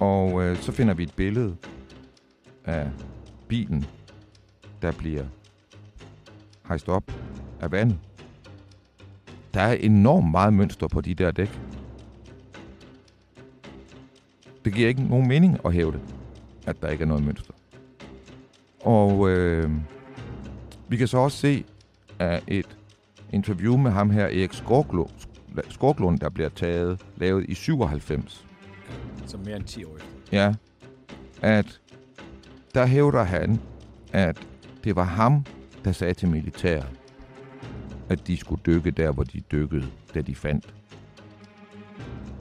Og øh, så finder vi et billede af bilen, der bliver hejst op af vandet. Der er enormt meget mønster på de der dæk. Det giver ikke nogen mening at hæve det, at der ikke er noget mønster. Og øh, vi kan så også se af et interview med ham her, Erik Skorglund, Skorklund der bliver taget, lavet i 97. Som mere end 10 år efter. Ja, at der hævder han, at det var ham, der sagde til militæret, at de skulle dykke der, hvor de dykkede, da de fandt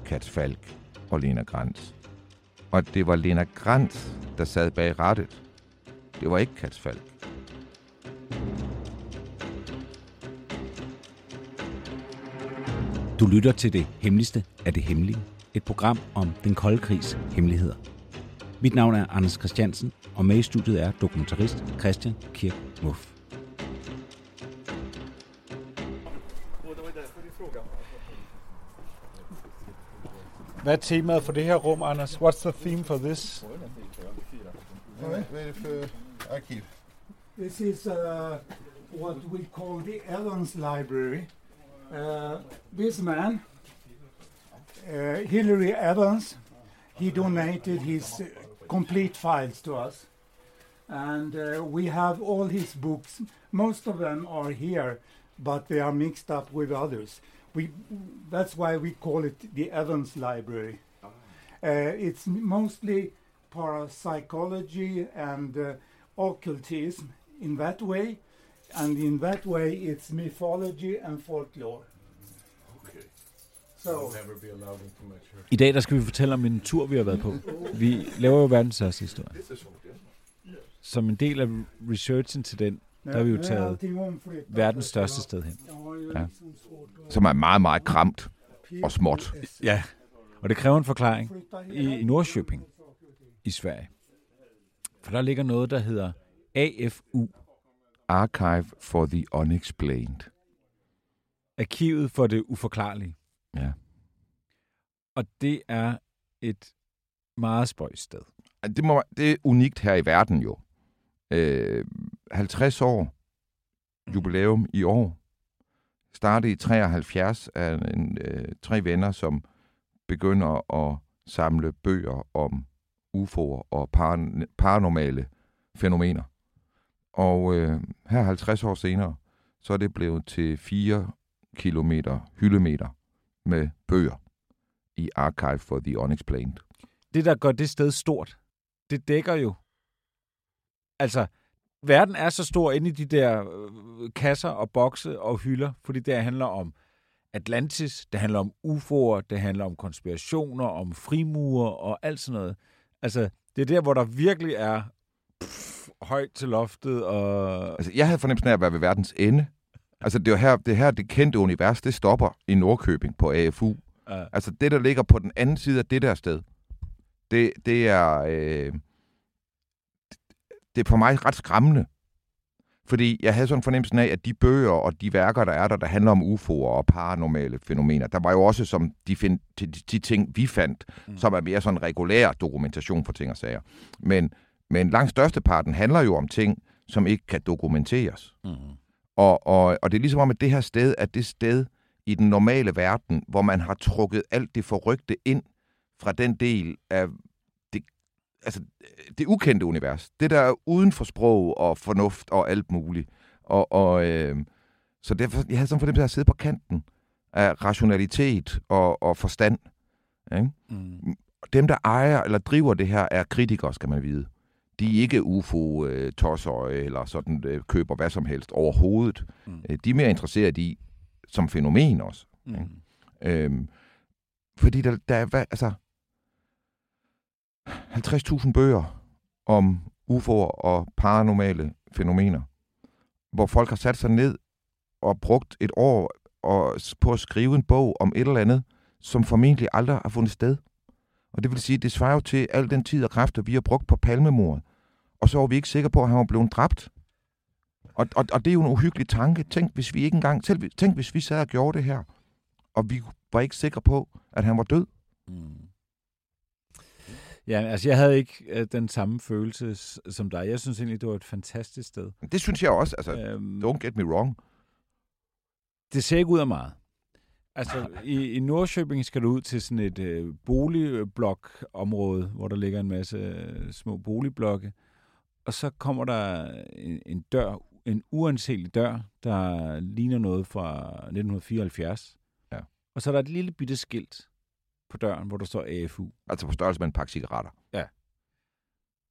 Kats Falk og Lena Grants. Og at det var Lena Grants, der sad bag rettet. Det var ikke Kats Falk. Du lytter til det hemmeligste af det hemmelige. Et program om den kolde krigs hemmeligheder. Mit navn er Anders Christiansen, og med i studiet er dokumentarist Christian Kirk Muff. Hvad er temaet for det her rum, Anders? What's the theme for this? Hvad er det for arkiv? This is uh, what we call the Evans Library. Uh, this man, uh, Hillary Evans, he donated his uh, complete files to us. And uh, we have all his books. Most of them are here, but they are mixed up with others. We, that's why we call it the Evans Library. Uh, it's mostly parapsychology and uh, occultism in that way, and in that way it's mythology and folklore. I dag der skal vi fortælle om en tur, vi har været på. Vi laver jo verdens største historie. Som en del af researchen til den, der har vi jo taget verdens største sted hen. Ja. Som er meget, meget kramt og småt. Ja, og det kræver en forklaring i Nordsjøping i Sverige. For der ligger noget, der hedder AFU, Archive for the Unexplained. Arkivet for det uforklarlige. Ja. Og det er et meget spøjst sted. Det, må, det er unikt her i verden jo. Øh, 50 år jubilæum i år. Startede i 73 af en, øh, tre venner, som begynder at samle bøger om UFO'er og par, paranormale fænomener. Og øh, her 50 år senere, så er det blevet til 4 kilometer hyldemeter med bøger i Archive for the Unexplained. Det, der gør det sted stort, det dækker jo... Altså, verden er så stor inde i de der øh, kasser og bokse og hylder, fordi det handler om Atlantis, det handler om UFO'er, det handler om konspirationer, om frimurer og alt sådan noget. Altså, det er der, hvor der virkelig er pff, højt til loftet og... Altså, jeg havde fornemmelsen af at være ved verdens ende. Altså, det er her, det her, det kendte univers, det stopper i Nordkøbing på AFU. Ja. Altså, det, der ligger på den anden side af det der sted, det, det er... Øh, det er for mig ret skræmmende. Fordi jeg havde sådan en fornemmelse af, at de bøger og de værker, der er der, der handler om UFO'er og paranormale fænomener, der var jo også som de, find, de, de ting, vi fandt, mm. som er mere sådan regulær dokumentation for ting og sager. Men, men langt størsteparten handler jo om ting, som ikke kan dokumenteres. Mm. Og, og, og det er ligesom om, at det her sted er det sted i den normale verden, hvor man har trukket alt det forrygte ind fra den del af det, altså, det ukendte univers. Det der er uden for sprog og fornuft og alt muligt. Og, og, øh, så derfor, jeg havde sådan for dem, der at sidde på kanten af rationalitet og, og forstand. Ikke? Mm. Dem, der ejer eller driver det her, er kritikere, skal man vide. De er ikke ufo-tosser eller sådan øh, køber hvad som helst overhovedet. Mm. Øh, De er mere interesseret i, som fænomen også. Mm. Øhm, fordi der, der er, hvad, altså, 50.000 bøger om UFO'er og paranormale fænomener, hvor folk har sat sig ned og brugt et år og, på at skrive en bog om et eller andet, som formentlig aldrig har fundet sted. Og det vil sige, det svarer jo til al den tid og kræfter, vi har brugt på palmemordet. Og så var vi ikke sikre på, at han var blevet dræbt. Og, og, og det er jo en uhyggelig tanke. Tænk, hvis vi ikke engang... Tænk, tænk, hvis vi sad og gjorde det her, og vi var ikke sikre på, at han var død. Mm. Ja, altså jeg havde ikke øh, den samme følelse som dig. Jeg synes egentlig, det var et fantastisk sted. Det synes jeg også. Altså, Øhm, don't get me wrong. det ser ikke ud af meget. Altså, i, i Nordkøbing skal du ud til sådan et øh, boligblokområde, hvor der ligger en masse øh, små boligblokke. Og så kommer der en, en dør, en uanselig dør, der ligner noget fra 1974. Ja. Og så er der et lille bitte skilt på døren, hvor der står AFU. Altså på størrelse med en pakke cigaretter.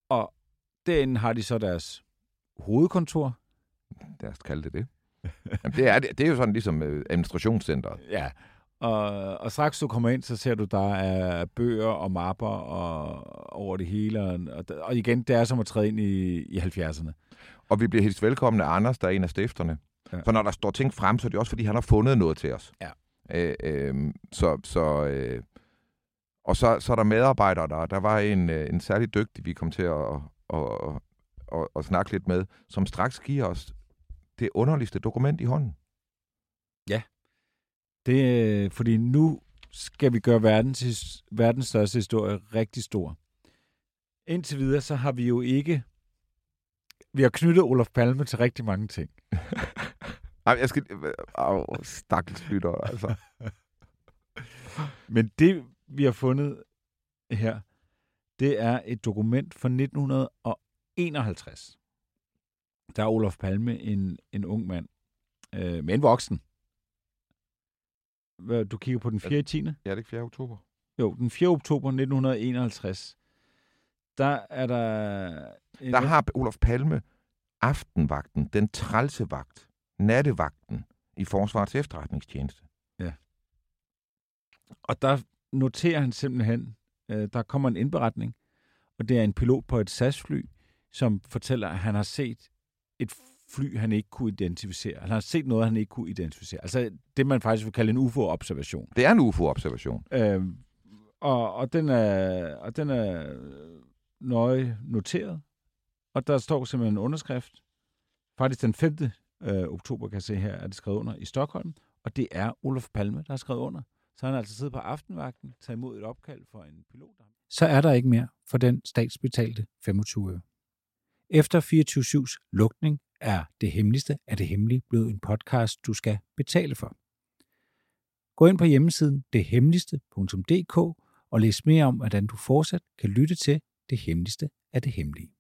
Og derinde har de så deres hovedkontor. Lad os kalde det det. Jamen, det, er, det, det er jo sådan ligesom øh, administrationscenteret. Ja. Og, og straks du kommer ind, så ser du, der er bøger og mapper og, over det hele. Og, og, igen, det er som at træde ind i, i 70'erne. Og vi bliver hilst velkommen af Anders, der er en af stifterne. Ja. Ja. For når der står ting frem, så er det også, fordi han har fundet noget til os. Ja. Øh, øh, så, så, øh, og så, så er der medarbejdere, der, der var en, øh, en særlig dygtig, vi kom til at, at, at, at, at snakke lidt med, som straks giver os det underligste dokument i hånden. Det, øh, fordi nu skal vi gøre verdens, verdens største historie rigtig stor. Indtil videre, så har vi jo ikke... Vi har knyttet Olof Palme til rigtig mange ting. Ej, jeg skal... Åh, stakkels lytter, altså. Men det, vi har fundet her, det er et dokument fra 1951. Der er Olof Palme en, en ung mand, øh, men voksen. Du kigger på den 4. 10. Ja, det er ikke 4. oktober. Jo, den 4. oktober 1951. Der er der... En, Der har Olof Palme aftenvagten, den trælse vagt, nattevagten i Forsvarets efterretningstjeneste. Og der noterer han simpelthen, øh, der kommer en indberetning, og det er en pilot på et SAS-fly, som fortæller, at han har set et fly, han ikke kunne identificere. Han har set noget, han ikke kunne identificere. Altså det, man faktisk vil kalde en UFO-observation. Det er en UFO-observation. Øh, og, og, den er, og den er nøje noteret. Og der står simpelthen en underskrift. Faktisk den 5. Øh, oktober, kan jeg se her, er det skrevet under i Stockholm. Og det er Olof Palme, der har skrevet under. Så han har altså siddet på aftenvagten, taget imod et opkald fra en pilot. så er der ikke mere for den statsbetalte 25 øre. Efter 24-7's lukning er Det Hemmeligste af det Hemmelige blevet en podcast, du skal betale for. Gå ind på hjemmesiden dethemmeligste.dk og læs mere om, hvordan du fortsat kan lytte til Det Hemmeligste af det Hemmelige.